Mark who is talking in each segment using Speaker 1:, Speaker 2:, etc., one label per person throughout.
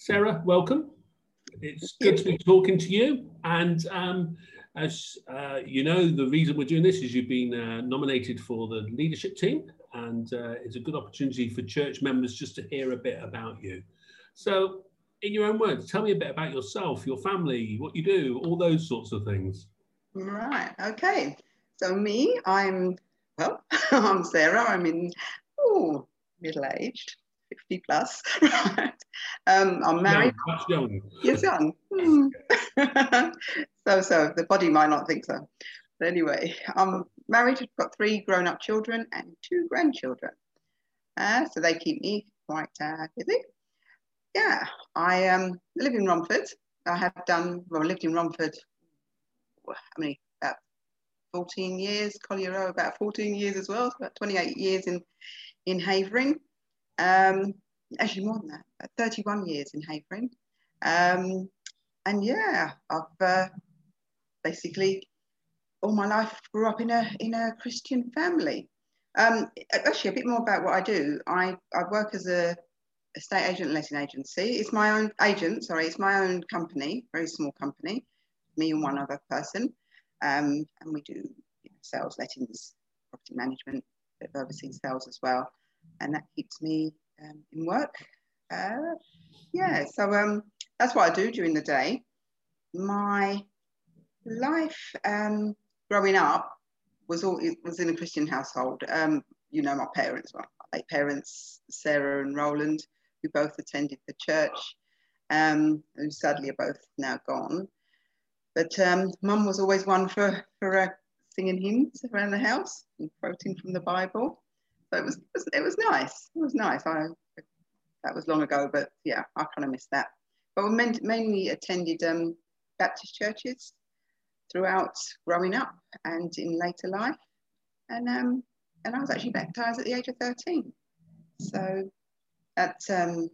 Speaker 1: Sarah, welcome. It's good to be talking to you. And um, as uh, you know, the reason we're doing this is you've been uh, nominated for the leadership team, and uh, it's a good opportunity for church members just to hear a bit about you. So, in your own words, tell me a bit about yourself, your family, what you do, all those sorts of things.
Speaker 2: Right. Okay. So me, I'm well, I'm Sarah. I'm in oh middle aged. 50 plus, right? Um, I'm married.
Speaker 1: Young, young.
Speaker 2: Yes, young. Hmm. so, so the body might not think so. But anyway, I'm married, I've got three grown up children and two grandchildren. Uh, so they keep me quite uh, busy. Yeah, I um, live in Romford. I have done, well, lived in Romford, how many, about 14 years, Collier Row, about 14 years as well, about 28 years in, in Havering. Um, actually, more than that, 31 years in Havering. Um, and yeah, I've uh, basically all my life grew up in a in a Christian family. Um, actually, a bit more about what I do. I, I work as a estate agent letting agency. It's my own agent, sorry, it's my own company, very small company, me and one other person. Um, and we do you know, sales, lettings, property management, overseeing sales as well and that keeps me um, in work. Uh, yeah, so um, that's what I do during the day. My life um, growing up was all it was in a Christian household. Um, you know, my parents, my parents, Sarah and Roland, who both attended the church, um, who sadly are both now gone. But um, mum was always one for for uh, singing hymns around the house and quoting from the Bible. So it was, it was, it was nice. It was nice. I that was long ago, but yeah, I kind of missed that. But we mainly attended um, Baptist churches throughout growing up and in later life, and um, and I was actually baptized at the age of thirteen. So that um,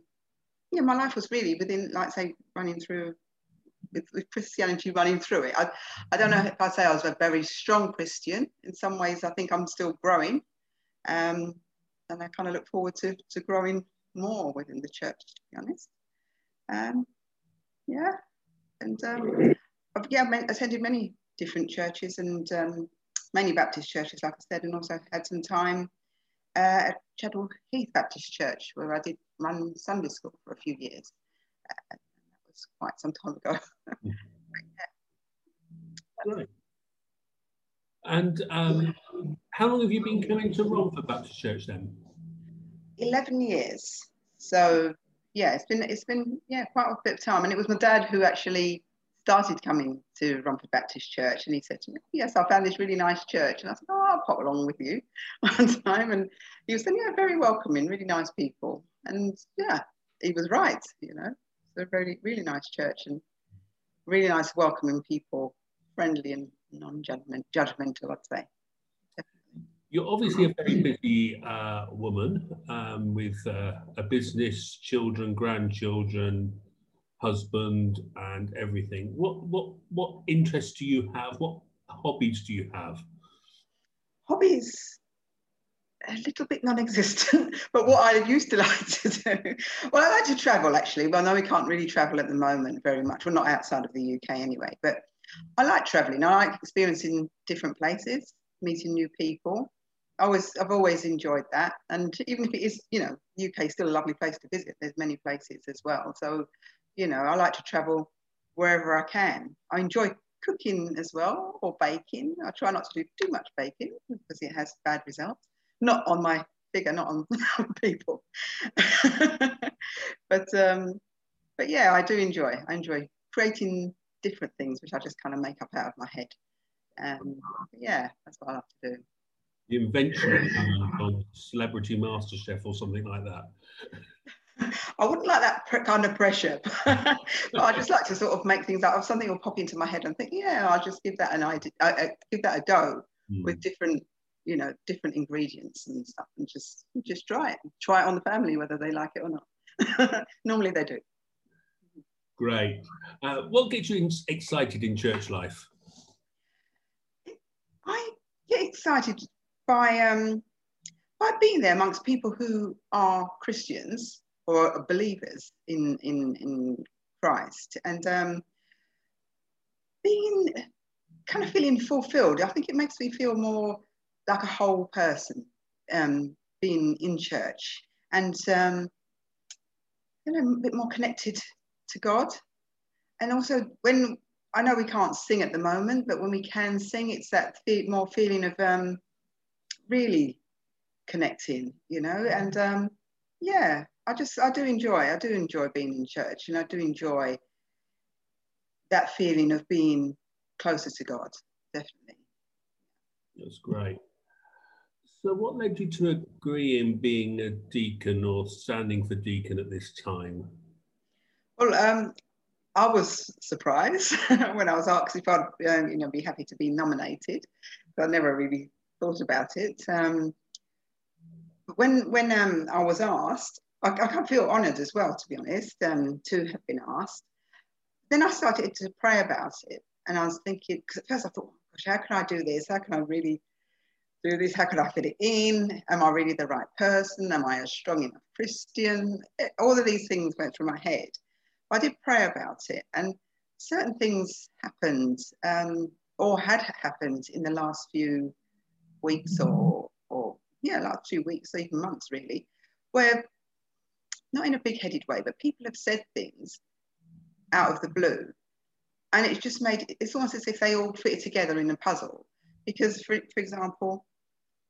Speaker 2: yeah, my life was really within, like say, running through with, with, Christianity running through it. I, I don't know if I say I was a very strong Christian. In some ways, I think I'm still growing. Um, and I kind of look forward to, to growing more within the church, to be honest. Um, yeah, and um, I've yeah, attended many different churches and um, mainly Baptist churches, like I said, and also had some time uh, at Chadwell Heath Baptist Church where I did run Sunday school for a few years. Uh, that was quite some time ago.
Speaker 1: yeah. Right. And um, how long have you been coming to Romford Baptist Church then?
Speaker 2: Eleven years. So yeah, it's been it's been yeah quite a bit of time, and it was my dad who actually started coming to Romford Baptist Church, and he said to me, "Yes, I found this really nice church," and I said, "Oh, I'll pop along with you. One time," and he was saying, "Yeah, very welcoming, really nice people," and yeah, he was right, you know, it's a very really nice church and really nice welcoming people, friendly and non-judgmental, I'd say.
Speaker 1: You're obviously a very busy uh, woman um, with uh, a business, children, grandchildren, husband, and everything. What what what interests do you have? What hobbies do you have?
Speaker 2: Hobbies, a little bit non-existent, but what I used to like to do. Well, I like to travel actually. Well, no, we can't really travel at the moment very much. We're not outside of the UK anyway, but I like traveling. I like experiencing different places, meeting new people. I always, I've always enjoyed that. And even if it is, you know, UK is still a lovely place to visit. There's many places as well. So, you know, I like to travel wherever I can. I enjoy cooking as well or baking. I try not to do too much baking because it has bad results. Not on my figure, not on people. but um, but yeah, I do enjoy. I enjoy creating different things which I just kind of make up out of my head. Um, yeah, that's what I like to do.
Speaker 1: The invention on Celebrity Master Chef or something like that.
Speaker 2: I wouldn't like that kind of pressure, but I just like to sort of make things out of something will pop into my head and think, yeah, I'll just give that an idea, uh, uh, give that a go mm. with different, you know, different ingredients and stuff, and just just try it, try it on the family whether they like it or not. Normally they do.
Speaker 1: Great. Uh, what gets you excited in church life?
Speaker 2: I get excited by um, by being there amongst people who are Christians or believers in in in Christ, and um, being kind of feeling fulfilled. I think it makes me feel more like a whole person um, being in church, and um, you know, a bit more connected to God. And also, when I know we can't sing at the moment, but when we can sing, it's that more feeling of um, really connecting, you know. And um, yeah, I just I do enjoy I do enjoy being in church, and I do enjoy that feeling of being closer to God, definitely.
Speaker 1: That's great. So, what led you to agree in being a deacon or standing for deacon at this time?
Speaker 2: Well, um, I was surprised when I was asked if I'd um, you know, be happy to be nominated. But I never really thought about it. Um, but when when um, I was asked, I, I can feel honoured as well, to be honest, um, to have been asked. Then I started to pray about it, and I was thinking, because at first I thought, oh, gosh, how can I do this? How can I really do this? How can I fit it in? Am I really the right person? Am I a strong enough Christian? Eh, all of these things went through my head. I did pray about it, and certain things happened um, or had happened in the last few weeks or, or yeah, last few weeks, or even months really, where not in a big headed way, but people have said things out of the blue. And it's just made it's almost as if they all fit together in a puzzle. Because, for, for example,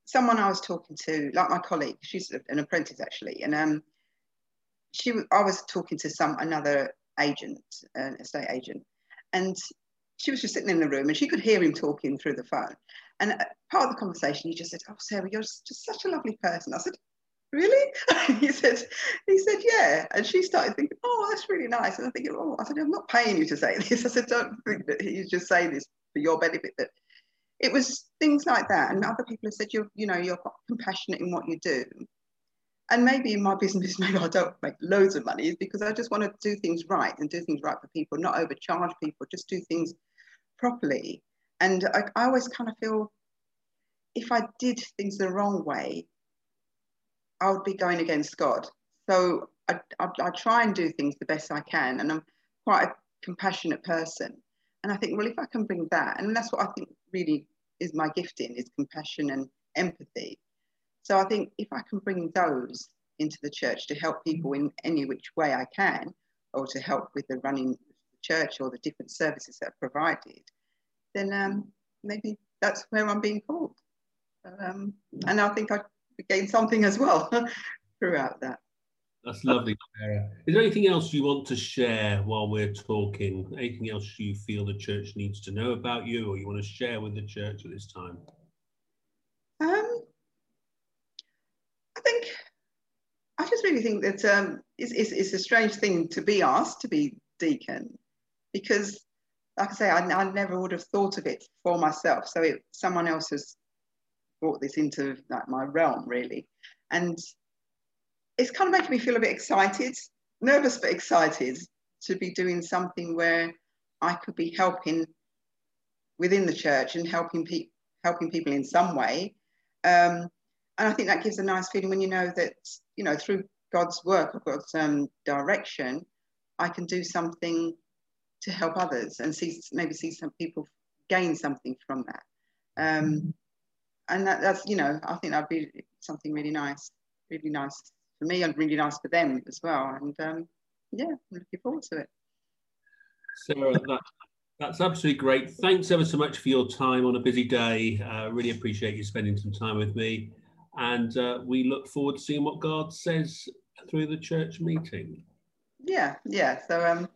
Speaker 2: someone I was talking to, like my colleague, she's an apprentice actually, and um, she I was talking to some another agent, an estate agent, and she was just sitting in the room and she could hear him talking through the phone. And uh, part of the conversation, he just said, "Oh, Sarah, you're just such a lovely person." I said, "Really?" he said, "He said, yeah." And she started thinking, "Oh, that's really nice." And I'm thinking, "Oh," I said, "I'm not paying you to say this." I said, "Don't think that he's just saying this for your benefit." That it was things like that, and other people have said, "You're, you know, you're compassionate in what you do." And maybe in my business, maybe I don't make loads of money, is because I just want to do things right and do things right for people, not overcharge people, just do things properly. And I, I always kind of feel if I did things the wrong way, I would be going against God. So I, I, I, try and do things the best I can. And I'm quite a compassionate person. And I think, well, if I can bring that, and that's what I think really is my gifting is compassion and empathy. So I think if I can bring those into the church to help people in any which way I can, or to help with the running of the church or the different services that are provided, then um, maybe that's where I'm being called. Um, and I think I gained something as well throughout that.
Speaker 1: That's lovely, Sarah. Is there anything else you want to share while we're talking? Anything else you feel the church needs to know about you or you want to share with the church at this time?
Speaker 2: Um, I think, I just really think that um, it's, it's, it's a strange thing to be asked to be deacon because like I say, I, I, never would have thought of it for myself. So it, someone else has brought this into like my realm really, and it's kind of making me feel a bit excited, nervous but excited to be doing something where I could be helping within the church and helping people helping people in some way. Um, and I think that gives a nice feeling when you know that you know through God's work or God's um, direction, I can do something to help others and see maybe see some people gain something from that. Um, and that, that's you know I think that'd be something really nice, really nice for me and really nice for them as well. And um, yeah, I'm looking forward to it.
Speaker 1: Sarah, that, that's absolutely great. Thanks ever so much for your time on a busy day. Uh, really appreciate you spending some time with me. And uh, we look forward to seeing what God says through the church meeting.
Speaker 2: Yeah, yeah. So um,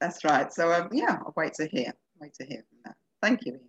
Speaker 2: that's right. So um, yeah, I'll wait to hear. Wait to hear from that. Thank you.